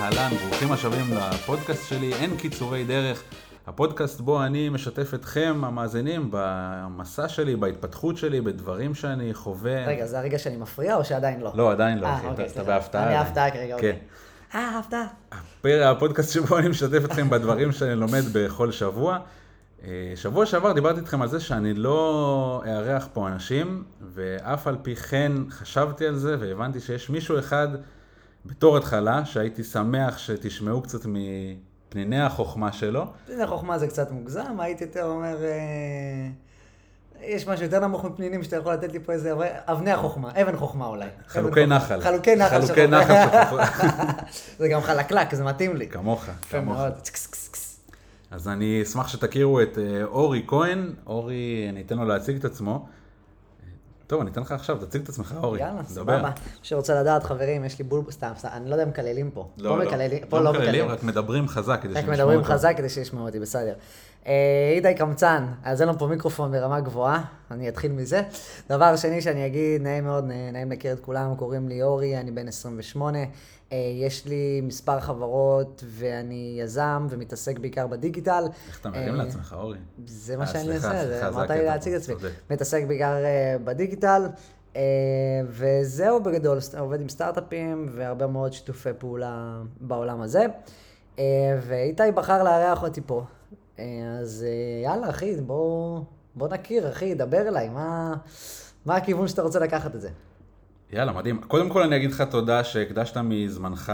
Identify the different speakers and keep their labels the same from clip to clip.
Speaker 1: אהלן, ברוכים השבים לפודקאסט שלי, אין קיצורי דרך. הפודקאסט בו אני משתף אתכם, המאזינים, במסע שלי, בהתפתחות שלי, בדברים שאני חווה.
Speaker 2: רגע, זה הרגע שאני מפריע או שעדיין לא?
Speaker 1: לא, עדיין לא,
Speaker 2: אה,
Speaker 1: אחי,
Speaker 2: אוקיי,
Speaker 1: אתה. בהפתעה.
Speaker 2: אני הפתעה כרגע,
Speaker 1: כן.
Speaker 2: אוקיי. אה, הפתעה.
Speaker 1: הפודקאסט שבו אני משתף אתכם בדברים שאני לומד בכל שבוע. אה, שבוע שעבר דיברתי איתכם על זה שאני לא אארח פה אנשים, ואף על פי כן חשבתי על זה והבנתי שיש מישהו אחד בתור התחלה, שהייתי שמח שתשמעו קצת מפניני החוכמה שלו.
Speaker 2: פניני חוכמה זה קצת מוגזם, הייתי יותר אומר... אה, יש משהו יותר נמוך מפנינים שאתה יכול לתת לי פה איזה אבני החוכמה, אבן חוכמה אולי.
Speaker 1: חלוקי נחל.
Speaker 2: חלוקי נחל.
Speaker 1: חלוקי נחל. של חוכמה.
Speaker 2: זה גם חלקלק, זה מתאים לי.
Speaker 1: כמוך, כמוך. אז אני אשמח שתכירו את אה, אורי כהן. אורי, אני אתן לו להציג את עצמו. טוב, אני אתן לך עכשיו, תציג את עצמך, אורי.
Speaker 2: יאללה. סבבה. מי שרוצה לדעת, חברים, יש לי בול... סתם, סתם, אני לא יודע אם מקללים פה.
Speaker 1: לא,
Speaker 2: פה
Speaker 1: לא.
Speaker 2: מקללים, פה לא
Speaker 1: מקללים,
Speaker 2: מקללים.
Speaker 1: רק מדברים חזק כדי
Speaker 2: רק
Speaker 1: שנשמע
Speaker 2: מדברים
Speaker 1: אותו.
Speaker 2: חזק כדי שישמעו אותי, בסדר. אה, איתי קמצן, אז אין לנו פה מיקרופון ברמה גבוהה, אני אתחיל מזה. דבר שני שאני אגיד, נעים מאוד, נעים להכיר את כולם, קוראים לי אורי, אני בן 28. אה, יש לי מספר חברות ואני יזם ומתעסק בעיקר בדיגיטל.
Speaker 1: איך אתה מרים
Speaker 2: אה,
Speaker 1: לעצמך, אורי?
Speaker 2: זה מה שאני עושה, זה- אמרת לי להציג את עצמי. מתעסק בעיקר בדיגיטל, וזהו בגדול, עובד עם סטארט-אפים והרבה מאוד שיתופי פעולה בעולם הזה. ואיתי בחר לארח אותי פה. אה, אז אה, יאללה, אחי, בוא, בוא נכיר, אחי, דבר אליי, מה, מה הכיוון שאתה רוצה לקחת את זה?
Speaker 1: יאללה, מדהים. קודם כל אני אגיד לך תודה שהקדשת מזמנך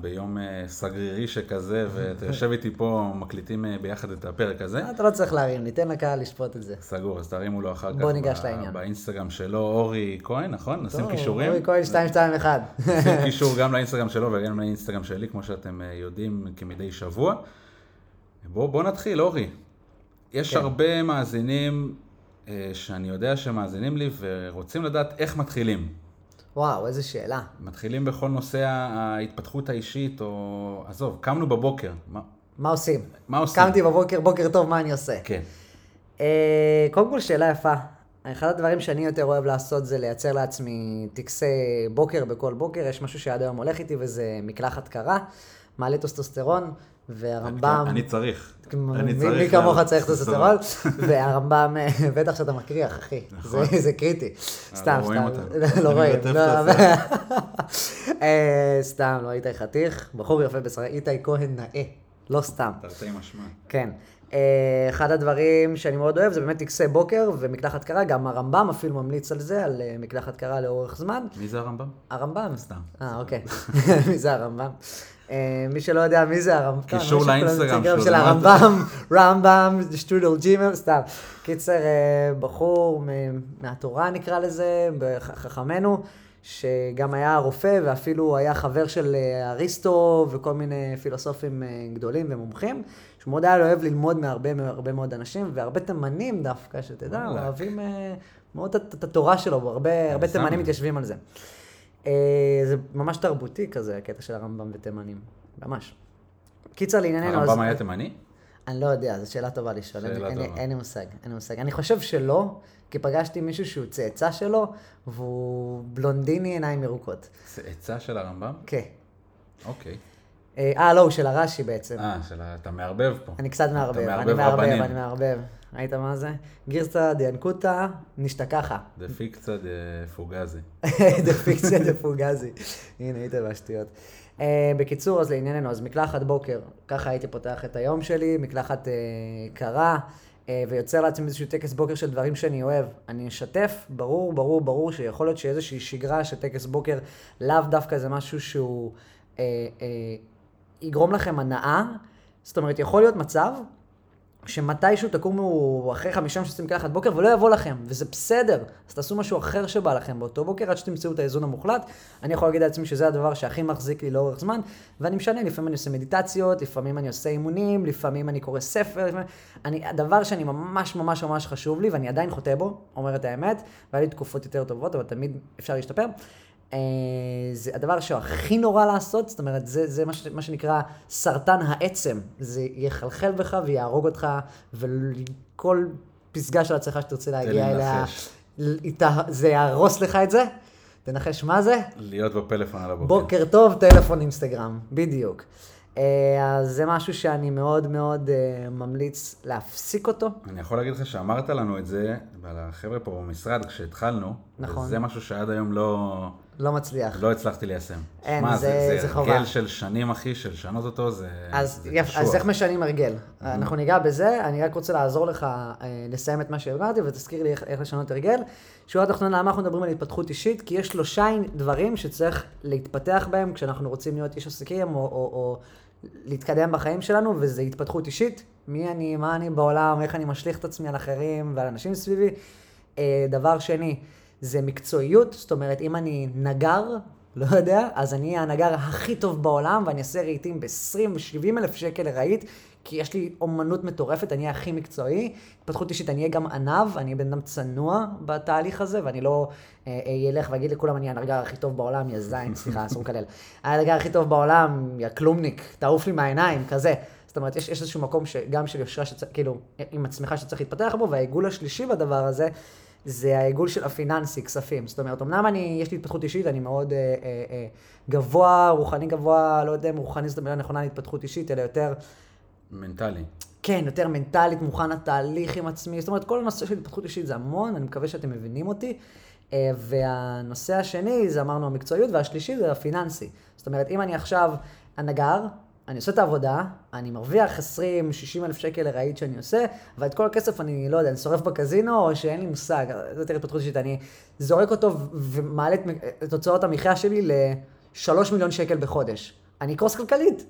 Speaker 1: ביום אה, סגרירי שכזה, ואתה יושב איתי פה, מקליטים ביחד את הפרק הזה.
Speaker 2: אתה לא צריך להרים, ניתן לקהל לשפוט את זה.
Speaker 1: סגור, אז תרימו לו אחר כך.
Speaker 2: בוא ניגש לעניין.
Speaker 1: באינסטגרם שלו, אורי כהן, נכון? נשים קישורים.
Speaker 2: אורי כהן 221.
Speaker 1: נשים קישור גם לאינסטגרם שלו וגם לאינסטגרם שלי, כמו שאתם יודעים, כמדי שבוע. בוא, בוא נתחיל, אורי. יש
Speaker 2: כן.
Speaker 1: הרבה מאזינים אה, שאני יודע שמאזינים לי ורוצים לדעת איך מתחילים.
Speaker 2: וואו, איזה שאלה.
Speaker 1: מתחילים בכל נושא ההתפתחות האישית, או עזוב, קמנו בבוקר. מה,
Speaker 2: מה עושים?
Speaker 1: מה עושים?
Speaker 2: קמתי בבוקר, בוקר טוב, מה אני עושה?
Speaker 1: כן.
Speaker 2: אה, קודם כל, שאלה יפה. אחד הדברים שאני יותר אוהב לעשות זה לייצר לעצמי טקסי בוקר בכל בוקר. יש משהו שעד היום הולך איתי וזה מקלחת קרה, מעלה טסטוסטרון, והרמב"ם...
Speaker 1: אני צריך.
Speaker 2: מי
Speaker 1: אני
Speaker 2: מי
Speaker 1: צריך
Speaker 2: כמוך
Speaker 1: לעלות
Speaker 2: צריך טסטוסטרון, והרמב"ם, בטח שאתה מקריח, אחי.
Speaker 1: נכון.
Speaker 2: זה- קריטי. סתם,
Speaker 1: לא רואים
Speaker 2: סתם. לא רואים. לא,
Speaker 1: את
Speaker 2: אה, סתם, לא איתי חתיך, בחור יפה בשרה, איתי כהן נאה, לא סתם.
Speaker 1: תרתי משמע.
Speaker 2: כן. אה, אחד הדברים שאני מאוד אוהב זה באמת טקסי בוקר ומקלחת קרה, גם הרמב"ם אפילו ממליץ על זה, על אה, מקלחת קרה לאורך זמן.
Speaker 1: מי זה הרמב"ם?
Speaker 2: הרמב"ם.
Speaker 1: סתם.
Speaker 2: אה, אוקיי. מי זה הרמב"ם? אה, מי שלא יודע מי זה הרמב"ם.
Speaker 1: קישור
Speaker 2: יש לכולם
Speaker 1: לאינסטגרם שלו,
Speaker 2: של. הרמב"ם, רמב"ם, שטרודל ג'ימל, סתם. קיצר, בחור מהתורה נקרא לזה, בחכמינו, שגם היה רופא ואפילו היה חבר של אריסטו וכל מיני פילוסופים גדולים ומומחים, שהוא מאוד היה אוהב ללמוד מהרבה מהרבה מאוד אנשים, והרבה תימנים דווקא, שתדע. אוהבים אה, מאוד את התורה שלו, הרבה הרבה
Speaker 1: שם.
Speaker 2: תימנים מתיישבים על זה. אה, זה ממש תרבותי כזה, הקטע של הרמב"ם ותימנים. ממש. קיצר לענייננו.
Speaker 1: הרמב"ם היה תימני?
Speaker 2: אני לא יודע, זו שאלה טובה לשאול. אין,
Speaker 1: שאלה
Speaker 2: אין, לי-
Speaker 1: טובה.
Speaker 2: אין לי מושג, אין לי מושג. אני חושב שלא, כי פגשתי מישהו שהוא צאצא שלו, והוא בלונדיני עיניים ירוקות.
Speaker 1: עצה של הרמב"ם?
Speaker 2: כן.
Speaker 1: אוקיי.
Speaker 2: אה, אה, לא, הוא של הרש"י בעצם.
Speaker 1: אה, של ה- אתה מערבב פה.
Speaker 2: אני קצת מערבב, אני
Speaker 1: מערבב.
Speaker 2: אני מערבב. ראית מה זה? גירסא דינקותא נשתכחה.
Speaker 1: the fugayzi the fugazi.
Speaker 2: the fugayzi the fugazi. הנה, היית בשטויות. Uh, בקיצור, אז לענייננו, אז מקלחת בוקר, ככה הייתי פותח את היום שלי, מקלחת uh, קרה, uh, ויוצר לעצמי איזשהו טקס בוקר של דברים שאני אוהב. אני אשתף, ברור, ברור, ברור, שיכול להיות שאיזושהי שגרה של טקס בוקר, לאו דווקא זה משהו שהוא uh, uh, יגרום לכם הנאה. זאת אומרת, יכול להיות מצב שמתישהו תקומו אחרי חמישה שעושים מקלחת בוקר ולא יבוא לכם, וזה בסדר. אז תעשו משהו אחר שבא לכם באותו בוקר עד שתמצאו את האיזון המוחלט. אני יכול להגיד לעצמי שזה הדבר שהכי מחזיק לי לאורך זמן, ואני משנה, לפעמים אני עושה מדיטציות, לפעמים אני עושה אימונים, לפעמים אני קורא ספר, לפעמים... אני, הדבר שאני ממש ממש ממש חשוב לי, ואני עדיין חוטא בו, אומר את האמת, והיה לי תקופות יותר טובות, אבל תמיד אפשר להשתפר. אה, זה הדבר שהכי נורא לעשות, זאת אומרת, זה, זה מה, ש, מה שנקרא סרטן העצם. זה יחלחל בך ויהרוג אותך, וכל פסגה של הצלחה שתרצה להגיע
Speaker 1: לי
Speaker 2: אליה, איתה- זה יהרוס לך את זה, תנחש מה זה?
Speaker 1: להיות בפלאפון על הבוקר.
Speaker 2: בוקר טוב, טלפון אינסטגרם, בדיוק. אה, אז זה משהו שאני מאוד מאוד אה, ממליץ להפסיק אותו.
Speaker 1: אני יכול להגיד לך שאמרת לנו את זה, ועל החבר'ה פה במשרד כשהתחלנו,
Speaker 2: נכון.
Speaker 1: וזה משהו שעד היום לא,
Speaker 2: לא מצליח.
Speaker 1: לא הצלחתי ליישם.
Speaker 2: אין,
Speaker 1: שמע,
Speaker 2: זה-
Speaker 1: זה,
Speaker 2: זה
Speaker 1: זה
Speaker 2: חובה.
Speaker 1: הרגל של שנים, אחי, של לשנות אותו, זה,
Speaker 2: אז,
Speaker 1: זה
Speaker 2: יפ,
Speaker 1: קשוח.
Speaker 2: אז איך משנים הרגל? אנחנו ניגע בזה, אני רק רוצה לעזור לך אה, לסיים את מה שהבנתי ותזכיר לי איך, איך לשנות הרגל. שורה תחתונה, למה אנחנו מדברים על התפתחות אישית? כי יש שלושה דברים שצריך להתפתח בהם כשאנחנו רוצים להיות איש עסקים או, או, או להתקדם בחיים שלנו, וזה התפתחות אישית. מי אני, מה אני בעולם, איך אני משליך את עצמי על אחרים ועל אנשים סביבי. אה, דבר שני, זה מקצועיות, זאת אומרת, אם אני נגר, לא יודע, אז אני אהיה הנגר הכי טוב בעולם, ואני אעשה רהיטים ב-20 ו-70 אלף שקל לרהיט, כי יש לי אומנות מטורפת, אני אהיה הכי מקצועי. התפתחות אישית, אני אהיה גם עניו, אני בן אדם צנוע בתהליך הזה, ואני לא אה, אה, ילך ואגיד לכולם, אני הנגר הכי טוב בעולם, יא זין, סליחה, אסור לקלל. הנגר הכי טוב בעולם, יא כלומניק, תעוף לי מהעיניים, כזה. זאת אומרת, יש, יש איזשהו מקום שגם של יושרה, שצריך, כאילו, עם עצמך שצריך להתפתח בו, והעיגול השלישי בדבר הזה, זה העיגול של הפיננסי, כספים. זאת אומרת, אמנם אני, יש לי התפתחות אישית, אני מאוד אה, אה, אה, גבוה, רוחני גבוה, לא יודע אם רוחני זאת המילה הנכונה להתפתחות אישית, אלא יותר,
Speaker 1: מנטלי.
Speaker 2: כן, יותר מנטלית, מוכן לתהליך עם עצמי. זאת אומרת, כל הנושא של התפתחות אישית זה המון, אני מקווה שאתם מבינים אותי. אה, והנושא השני, זה אמרנו המקצועיות, והשלישי זה הפיננסי. זאת אומרת, אם אני עכשיו הנגר, אני עושה את העבודה, אני מרוויח 20-60 אלף שקל לרהיט שאני עושה, ואת כל הכסף אני, לא יודע, אני שורף בקזינו, או שאין לי מושג, זה יותר התפתחות אישית, אני זורק אותו ומעלה את, הוצאות המחיה שלי ל-3 מיליון שקל בחודש. אני אקרוס כלכלית.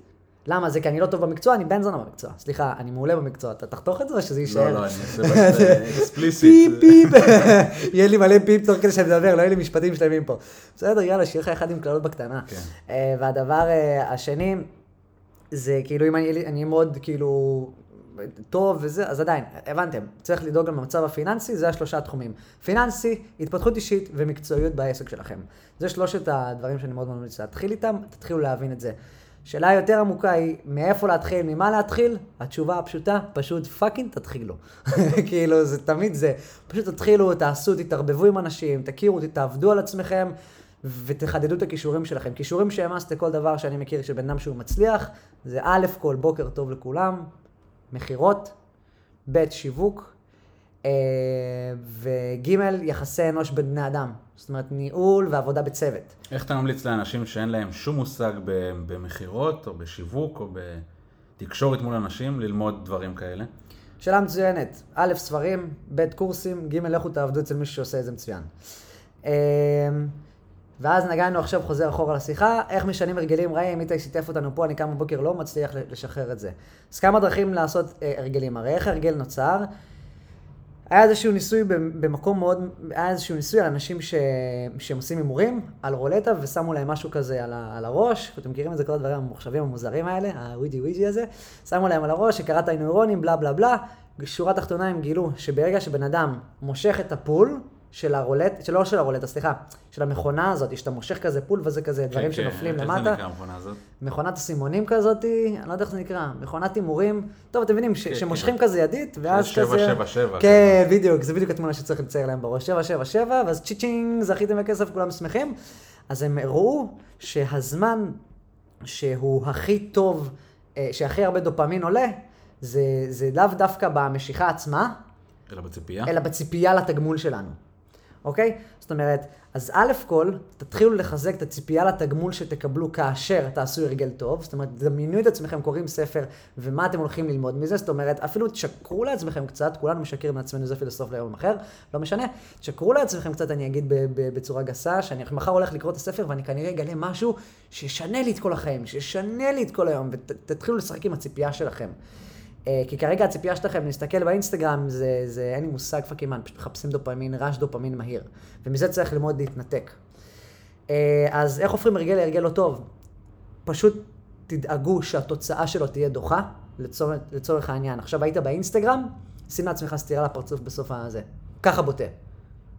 Speaker 2: למה? זה כי אני לא טוב במקצוע, אני בן זונה במקצוע. סליחה, אני מעולה במקצוע. אתה תחתוך את זה או שזה יישאר?
Speaker 1: לא, לא, אני אעשה explicit.
Speaker 2: פיפ, פיפ. יהיה לי מלא פיפ תוך כדי שאני מדבר, לא יהיה לי משפטים שלמים פה. בסדר, יאללה, שיהיה לך אחד עם קללות בקטנה.
Speaker 1: כן.
Speaker 2: אה, והדבר אה, השני, זה כאילו, אם אני אהיה מאוד כאילו טוב וזה, אז עדיין, הבנתם, צריך לדאוג גם למצב הפיננסי, זה השלושה התחומים. פיננסי, התפתחות אישית ומקצועיות בעסק שלכם. זה שלושת הדברים שאני מאוד ממליץ להתחיל איתם, תתחילו להבין את זה. שאלה יותר עמוקה היא, מאיפה להתחיל, ממה להתחיל? התשובה הפשוטה, פשוט fucking תתחילו. כאילו, זה תמיד זה. פשוט תתחילו, תעשו, תתערבבו עם אנשים, תכירו, תעבדו על עצמכם, ותחדדו את הכישורים שלכם. כישורים שהעמסת כל דבר שאני מכיר של בן אדם שהוא מצליח, זה א' כל בוקר טוב לכולם, מכירות, ב' שיווק, אה, וג' יחסי אנוש בין בני אדם. זאת אומרת, ניהול ועבודה בצוות.
Speaker 1: איך אתה ממליץ לאנשים שאין להם שום מושג במכירות, או בשיווק, או בתקשורת מול אנשים, ללמוד דברים כאלה?
Speaker 2: שאלה מצוינת. א', ספרים, ב', קורסים, ג', לכו תעבדו אצל מישהו שעושה את זה מצוין. ואז נגענו עכשיו, חוזר אחורה לשיחה, איך משנים הרגלים? רעים, איתי שיתף אותנו פה, אני קם בבוקר לא מצליח לשחרר את זה. אז כמה דרכים לעשות אה, הרגלים, הרי איך הרגל נוצר? היה איזשהו ניסוי במקום מאוד, היה איזשהו ניסוי על אנשים ש... שהם עושים הימורים על רולטה ושמו להם משהו כזה על, ה... על הראש, אתם מכירים את זה, כל הדברים הממוחשבים המוזרים האלה, הוויג'י וויג'י הזה, שמו להם על הראש, שקראת הנוירונים, בלה בלה בלה, שורה תחתונה הם גילו שברגע שבן אדם מושך את הפול של הרולט, שלא של הרולטה, סליחה, של המכונה הזאת, שאתה מושך כזה pull וזה כזה, דברים
Speaker 1: כן, כן,
Speaker 2: שנופלים
Speaker 1: איך
Speaker 2: למטה.
Speaker 1: זה נקרא המכונה הזאת?
Speaker 2: מכונת אסימונים כזאת, אני לא יודע איך זה נקרא, מכונת הימורים, טוב, אתם מבינים, ש-
Speaker 1: כן,
Speaker 2: שמושכים
Speaker 1: כן.
Speaker 2: כזה ידית, ואז
Speaker 1: שבע,
Speaker 2: כזה...
Speaker 1: שבע, שבע,
Speaker 2: כן, בדיוק, זה בדיוק התמונה שצריך לצייר להם בראש, 777, ואז צ'יצ'ינג, זכיתם בכסף, כולם שמחים. אז הם הראו שהזמן שהוא הכי טוב, אה, שהכי הרבה דופמין עולה, זה, זה לאו דווקא במשיכה עצמה,
Speaker 1: אלא בציפייה?
Speaker 2: אלא בציפייה לתגמול שלנו, אוקיי? זאת אומרת, אז א' כל, תתחילו לחזק את הציפייה לתגמול שתקבלו כאשר תעשו הרגל טוב, זאת אומרת, דמיינו את עצמכם קוראים ספר ומה אתם הולכים ללמוד מזה, זאת אומרת, אפילו תשקרו לעצמכם קצת, כולנו משקרים לעצמנו, זה פילוסוף ליום אחר, לא משנה, תשקרו לעצמכם קצת, אני אגיד בצורה גסה, שאני מחר הולך לקרוא את הספר ואני כנראה אגלה משהו שישנה לי את כל החיים, שישנה לי את כל היום, ותתחילו לשחק עם הציפייה שלכם. אה, כי כרגע הציפייה שלכם להסתכל באינסטגרם זה, זה אין לי מושג fucking מה, פשוט מחפשים דופמין, רעש דופמין מהיר. ומזה צריך ללמוד להתנתק. אה, אז איך הופכים הרגל להרגל לא טוב? פשוט תדאגו שהתוצאה שלו תהיה דוחה, לצורך, לצורך העניין. עכשיו היית באינסטגרם, שים לעצמך סטירה לפרצוף בסוף הזה. ככה בוטה.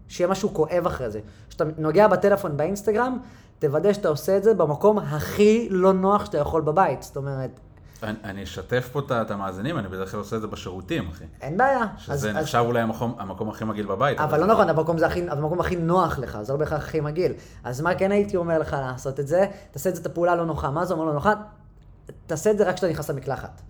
Speaker 2: שיהיה משהו כואב אחרי זה. כשאתה נוגע בטלפון באינסטגרם, תוודא שאתה עושה את זה במקום הכי לא נוח שאתה יכול בבית. זאת אומרת,
Speaker 1: אני, אני אשתף פה את- המאזינים, אני בדרך כלל עושה את זה בשירותים, אחי.
Speaker 2: אין בעיה.
Speaker 1: שזה
Speaker 2: אז- אז-
Speaker 1: נחשב אולי המקום, המקום הכי מגעיל בבית.
Speaker 2: אבל לא נכון, המקום זה הכי, המקום הכי נוח לך, זה לא בהכרח הכי מגעיל. אז מה כן הייתי אומר לך לעשות את זה? תעשה את זה את הפעולה הלא נוחה. מה זה אומר לא נוחה? תעשה את זה רק כשאתה נכנס למקלחת.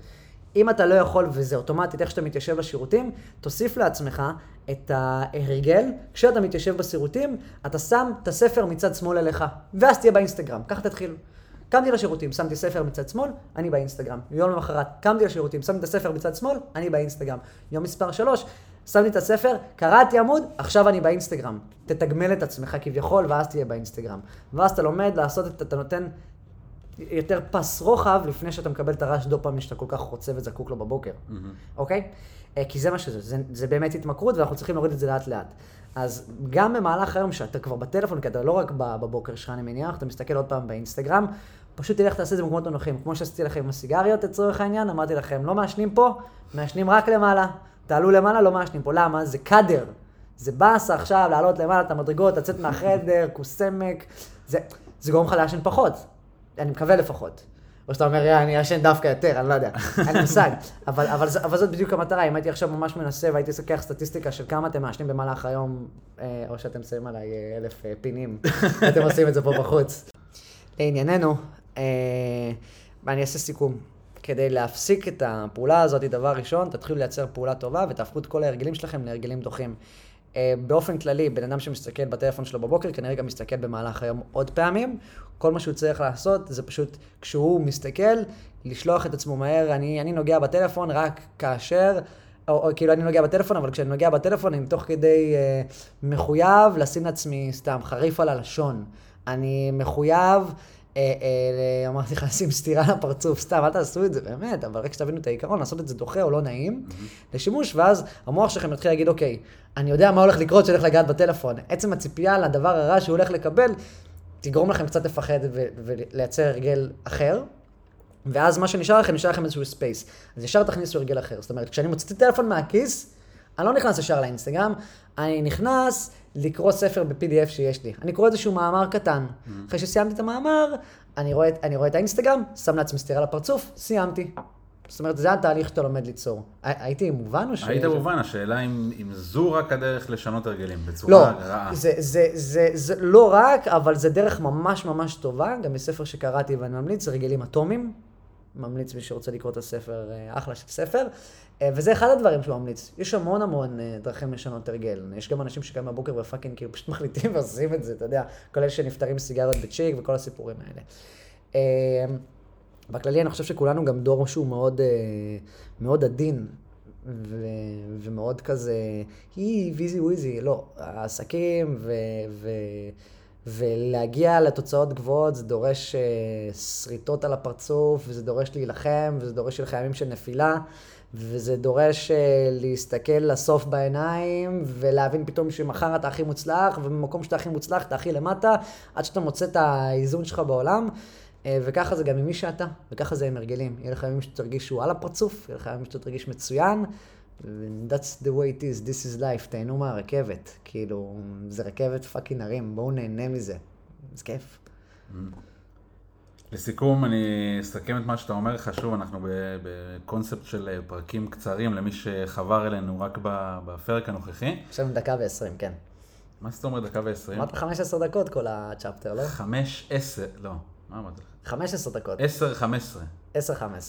Speaker 2: אם אתה לא יכול, וזה אוטומטית, איך שאתה מתיישב לשירותים, תוסיף לעצמך את ההרגל, כשאתה מתיישב בשירותים, אתה שם את הספר מצד שמאל אליך, ואז תהיה באינסטגרם. ככה תתחיל. קמתי לשירותים, שמתי ספר מצד שמאל, אני באינסטגרם. יום למחרת, קמתי לשירותים, שמתי את הספר מצד שמאל, אני באינסטגרם. יום מספר 3, שמתי את הספר, קראתי עמוד, עכשיו אני באינסטגרם. תתגמל את עצמך כביכול, ואז תהיה באינסטגרם. ואז אתה לומד לעשות את, אתה נותן יותר פס רוחב לפני שאתה מקבל את הרעש דופמין שאתה כל כך רוצה וזקוק לו בבוקר, אוקיי? אה, כי זה מה שזה, זה, זה באמת התמכרות ואנחנו צריכים להוריד את זה לאט לאט. אז גם במהלך היום שאתה כבר בטלפון, כי אתה לא רק בבוקר שלך, אני מניח, אתה מסתכל עוד פעם באינסטגרם, פשוט תלך תעשה את זה במקומות הנוחים. כמו שעשיתי לכם עם הסיגריות לצורך העניין, אמרתי לכם, לא מעשנים פה, מעשנים רק למעלה. תעלו למעלה, לא מעשנים פה. למה? זה קאדר. זה באסה עכשיו, לעלות למעלה את המדרגות, לצאת מהחדר, כוס-סמק. זה, זה גורם לך לעשן פחות. אני מקווה לפחות. או שאתה אומר, "יא, אני אעשן דווקא יותר, אני לא יודע, אין לי מושג. אבל, אבל, אבל זאת בדיוק המטרה, אם הייתי עכשיו ממש מנסה והייתי לוקח סטטיסטיקה של כמה אתם מעשנים במהלך היום, אה, או שאתם שמים עליי אה, אלף אה, פינים, אתם עושים את זה פה בחוץ. לענייננו, אה, ואני אעשה סיכום. כדי להפסיק את הפעולה הזאת, דבר ראשון, תתחילו לייצר פעולה טובה ותהפכו את כל ההרגלים שלכם להרגלים דוחים. אה, באופן כללי, בן אדם שמסתכל בטלפון שלו בבוקר, כנראה גם מסתכל במהלך היום עוד פעמים. כל מה שהוא צריך לעשות זה פשוט, כשהוא מסתכל, לשלוח את עצמו מהר. אני, אני נוגע בטלפון רק כאשר, או, או כאילו אני נוגע בטלפון, אבל כשאני נוגע בטלפון, אני תוך כדי אה, מחויב לשים לעצמי סתם חריף על הלשון. אני מחויב... אה, אה, אמרתי לך לשים סטירה לפרצוף, סתם, אל תעשו את זה, באמת, אבל רק שתבינו את העיקרון, לעשות את זה דוחה או לא נעים לשימוש, ואז המוח שלכם יתחיל להגיד, אוקיי, אני יודע מה הולך לקרות שהולך לגעת בטלפון. עצם הציפייה לדבר הרע שהוא הולך לקבל, תגרום לכם קצת לפחד ולייצר הרגל אחר, ואז מה שנשאר לכם, נשאר לכם איזשהו space. אז ישר תכניסו הרגל אחר. זאת אומרת, כשאני מוציא את הטלפון מהכיס, אני לא נכנס ישר לאינסטגרם, אני נכנס לקרוא ספר ב-PDF שיש לי. אני קורא איזשהו מאמר קטן. אחרי שסיימתי את המאמר, אני רואה, אני רואה את האינסטגרם, שם לעצמי סטירה לפרצוף, סיימתי. זאת אומרת, זה התהליך שאתה לומד ליצור. הי- הייתי מובן או ש...
Speaker 1: היית מובן, השאלה אם, אם זו רק הדרך לשנות הרגלים, בצורה
Speaker 2: לא,
Speaker 1: רעה.
Speaker 2: זה, זה, זה, זה לא רק, אבל זה דרך ממש ממש טובה, גם בספר שקראתי ואני ממליץ, הרגלים אטומיים. ממליץ מי שרוצה לקרוא את הספר, אה, אחלה של ספר. אה, וזה אחד הדברים שהוא ממליץ. יש המון המון אה, דרכים לשנות הרגל. יש גם אנשים שקמים בבוקר ופאקינג כאילו פשוט מחליטים ועושים את זה, אתה יודע, כל אלה שנפטרים מסיגריות בצ'יק וכל הסיפורים האלה. אה, בכללי אני חושב שכולנו גם דור שהוא מאוד, מאוד עדין. ו- ומאוד כזה, היא ויזי וויזי, לא, העסקים ו- ו- ולהגיע לתוצאות גבוהות זה דורש אה, שריטות על הפרצוף, וזה דורש להילחם, וזה דורש לך ימים של נפילה, וזה דורש אה, להסתכל לסוף בעיניים, ולהבין פתאום שמחר אתה הכי מוצלח, ובמקום שאתה הכי מוצלח אתה הכי למטה, עד שאתה מוצא את האיזון שלך בעולם. אה, וככה זה גם עם מי שאתה, וככה זה עם הרגלים. יהיה לך ימים שאתה תרגיש שהוא על הפרצוף, יהיה לך ימים שאתה תרגיש מצוין, That's the way it is, this is life, תהנו מהרכבת. כאילו, זה רכבת fucking הרים, בואו נהנה מזה. זה כיף.
Speaker 1: לסיכום, אני אסכם את מה שאתה אומר לך, שוב, אנחנו בקונספט של אה, פרקים קצרים למי שחבר אלינו רק בפרק הנוכחי.
Speaker 2: עכשיו דקה ועשרים, כן.
Speaker 1: מה זאת אומרת דקה ועשרים?
Speaker 2: אמרת 15 דקות כל הצ'פטר, לא?
Speaker 1: חמש, עשר, לא, מה אמרתי לך?
Speaker 2: 15 דקות.
Speaker 1: עשר, חמש עשרה.
Speaker 2: 10-15.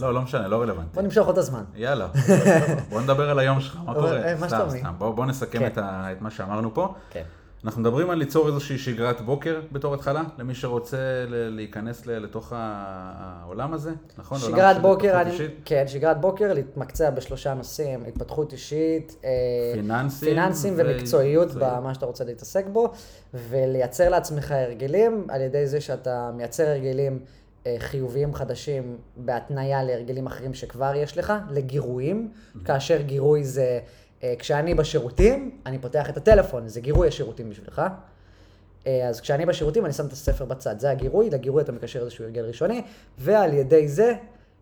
Speaker 1: לא, לא משנה, לא רלוונטי.
Speaker 2: בוא נמשוך עוד הזמן.
Speaker 1: יאללה, בוא נדבר על היום שלך, מה קורה?
Speaker 2: אה, מה
Speaker 1: סתם,
Speaker 2: שלומי?
Speaker 1: סתם. בוא נסכם
Speaker 2: כן.
Speaker 1: את מה שאמרנו פה.
Speaker 2: כן.
Speaker 1: אנחנו מדברים על ליצור איזושהי שגרת בוקר בתור התחלה, למי שרוצה להיכנס לתוך העולם הזה, נכון?
Speaker 2: שגרת בוקר, אני. כן, שגרת בוקר, להתמקצע בשלושה נושאים, התפתחות אישית, אה,
Speaker 1: פיננסים
Speaker 2: ומקצועיות
Speaker 1: מקצועיות.
Speaker 2: במה שאתה רוצה להתעסק בו, ולייצר לעצמך הרגלים על ידי זה שאתה מייצר הרגלים חיוביים חדשים בהתניה להרגלים אחרים שכבר יש לך, לגירויים, כאשר גירוי זה, אה, כשאני בשירותים, אני פותח את הטלפון, זה גירוי השירותים בשבילך. אה, אז כשאני בשירותים אני שם את הספר בצד, זה הגירוי, לגירוי אתה מקשר איזשהו הרגל ראשוני, ועל ידי זה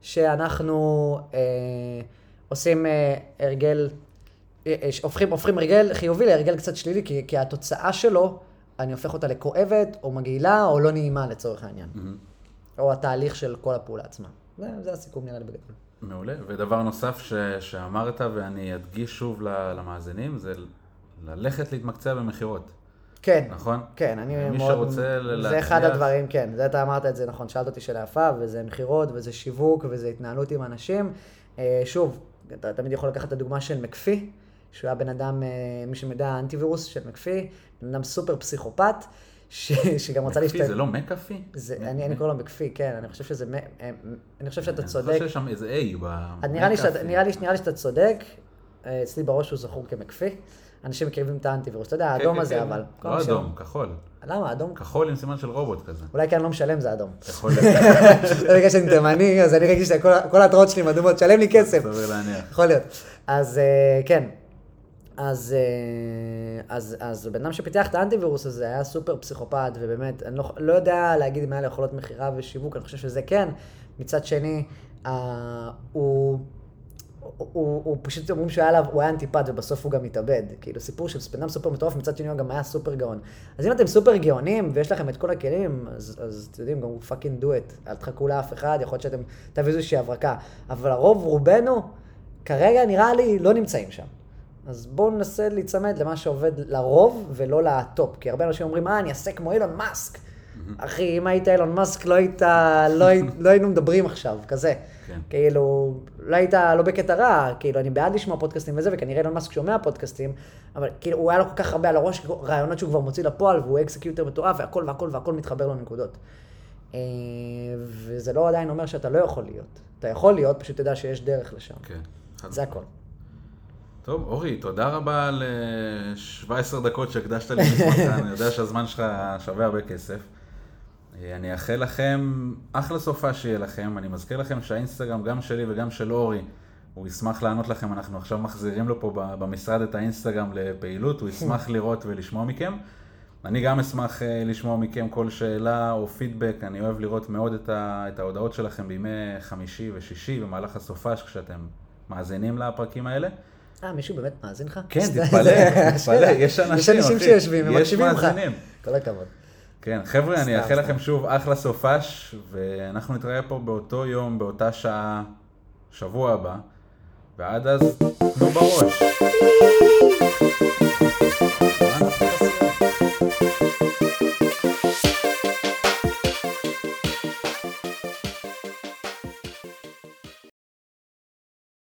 Speaker 2: שאנחנו אה, עושים אה, הרגל, אה, אה, הופכים, הופכים הרגל חיובי להרגל קצת שלילי, כי, כי התוצאה שלו, אני הופך אותה לכואבת, או מגעילה, או לא נעימה לצורך העניין.
Speaker 1: מהמם.
Speaker 2: או התהליך של כל הפעולה עצמה. זה, זה הסיכום נראה לי בגדול.
Speaker 1: מעולה. ודבר נוסף ש, שאמרת, ואני אדגיש שוב למאזינים, זה ללכת להתמקצע במכירות,
Speaker 2: כן,
Speaker 1: נכון?
Speaker 2: כן, אני
Speaker 1: מי
Speaker 2: מאוד...
Speaker 1: שרוצה ל-
Speaker 2: זה אחד
Speaker 1: להצליח-
Speaker 2: הדברים, כן, זה אתה אמרת את זה נכון, שאלת אותי שאלה יפה, וזה מכירות, וזה שיווק, וזה התנהלות עם אנשים. אה, שוב, אתה תמיד יכול לקחת את הדוגמה של מקפיא, שהוא היה בן אדם, אה, מי שמדע, אנטיווירוס של מקפיא, בן אדם סופר פסיכופת, ש... שגם רצה
Speaker 1: מקפיא
Speaker 2: להשתתף...
Speaker 1: זה לא מקאפי?
Speaker 2: זה, אני, אני קורא לו מקפיא, כן, אני חושב שזה, אה, אני חושב שאתה
Speaker 1: אני
Speaker 2: צודק.
Speaker 1: חושב שיש שם איזה A ב...
Speaker 2: נראה לי,
Speaker 1: מקאפי.
Speaker 2: נראה, לי, נראה לי שאתה צודק, אה, אצלי בראש הוא זכור כמקפיא. אנשים מכירים את האנטיווירוס, אתה יודע,
Speaker 1: כן,
Speaker 2: האדום
Speaker 1: כן,
Speaker 2: הזה
Speaker 1: כן.
Speaker 2: אבל.
Speaker 1: לא
Speaker 2: ש-
Speaker 1: אדום, כחול.
Speaker 2: למה אדום?
Speaker 1: כחול עם סימן של רובוט כזה.
Speaker 2: אולי כי אני לא משלם זה אדום.
Speaker 1: יכול
Speaker 2: בגלל שאני תימני, אז אני ראיתי שכל ההתראות שלי עם אדומות, שלם לי כסף.
Speaker 1: סביר להניח.
Speaker 2: יכול להיות. אז אה, כן. אז, אה, אז, אז בן אדם שפיתח את האנטיווירוס הזה היה סופר פסיכופת, ובאמת, אני לא, לא יודע להגיד אם היה לו יכולות מכירה ושיווק, אני חושב שזה כן. מצד שני, אה, הוא, הוא, הוא, הוא פשוט אומרים שהוא היה, הוא היה אנטיפת ובסוף הוא גם התאבד. כאילו, סיפור של בן אדם סופר מטורף, מצד שני הוא גם היה סופר גאון. אז אם אתם סופר גאונים ויש לכם את כל הכלים, אז, אז אתם יודעים, גם fucking do it. אל תחכו לאף אחד, יכול להיות שאתם תביאו איזושהי הברקה. אבל הרוב, רובנו, כרגע נראה לי לא נמצאים שם. אז בואו ננסה להיצמד למה שעובד לרוב ולא ל top. כי הרבה אנשים אומרים, אה, אני אעשה כמו אילון מאסק. אחי, אם היית אילון מאסק, לא היית, לא, לא היינו מדברים עכשיו, כזה.
Speaker 1: כן.
Speaker 2: כאילו, לא היית, לא בקטע רע, כאילו, אני בעד לשמוע פודקאסטים וזה, וכנראה אילון מאסק שומע פודקאסטים, אבל כאילו, הוא היה לו כל כך הרבה על הראש, רעיונות שהוא כבר מוציא לפועל, והוא executor מטורף, והכל והכל והכל מתחבר לו לנקודות. אה, וזה לא עדיין אומר שאתה לא יכול להיות. אתה יכול להיות, פשוט תדע שיש דרך לשם.
Speaker 1: כן.
Speaker 2: זה. הכל.
Speaker 1: טוב, אורי, תודה רבה על אה, 17 דקות שהקדשת לי מזמנך, אני יודע שהזמן שלך שווה הרבה כסף. אה, אני אאחל לכם אחלה סופה שיהיה לכם, אני מזכיר לכם שהאינסטגרם, גם שלי וגם של אורי, הוא ישמח לענות לכם, אנחנו עכשיו מחזירים לו פה במשרד את האינסטגרם לפעילות, הוא ישמח לראות ולשמוע מכם. אני גם אשמח אה, לשמוע מכם כל שאלה או פידבק, אני אוהב לראות מאוד את, את ההודעות שלכם בימי חמישי ושישי במהלך הסופש כשאתם מאזינים לפרקים האלה.
Speaker 2: אה, מישהו באמת מאזין לך?
Speaker 1: כן, תתפלא, תתפלא, יש אנשים,
Speaker 2: יש אנשים. שיושבים ומקשיבים לך. כל הכבוד.
Speaker 1: כן, חבר'ה, אני אאחל. לכם שוב אחלה סופש, ואנחנו נתראה פה באותו יום, באותה שעה, שבוע הבא, ועד אז, תנו בראש.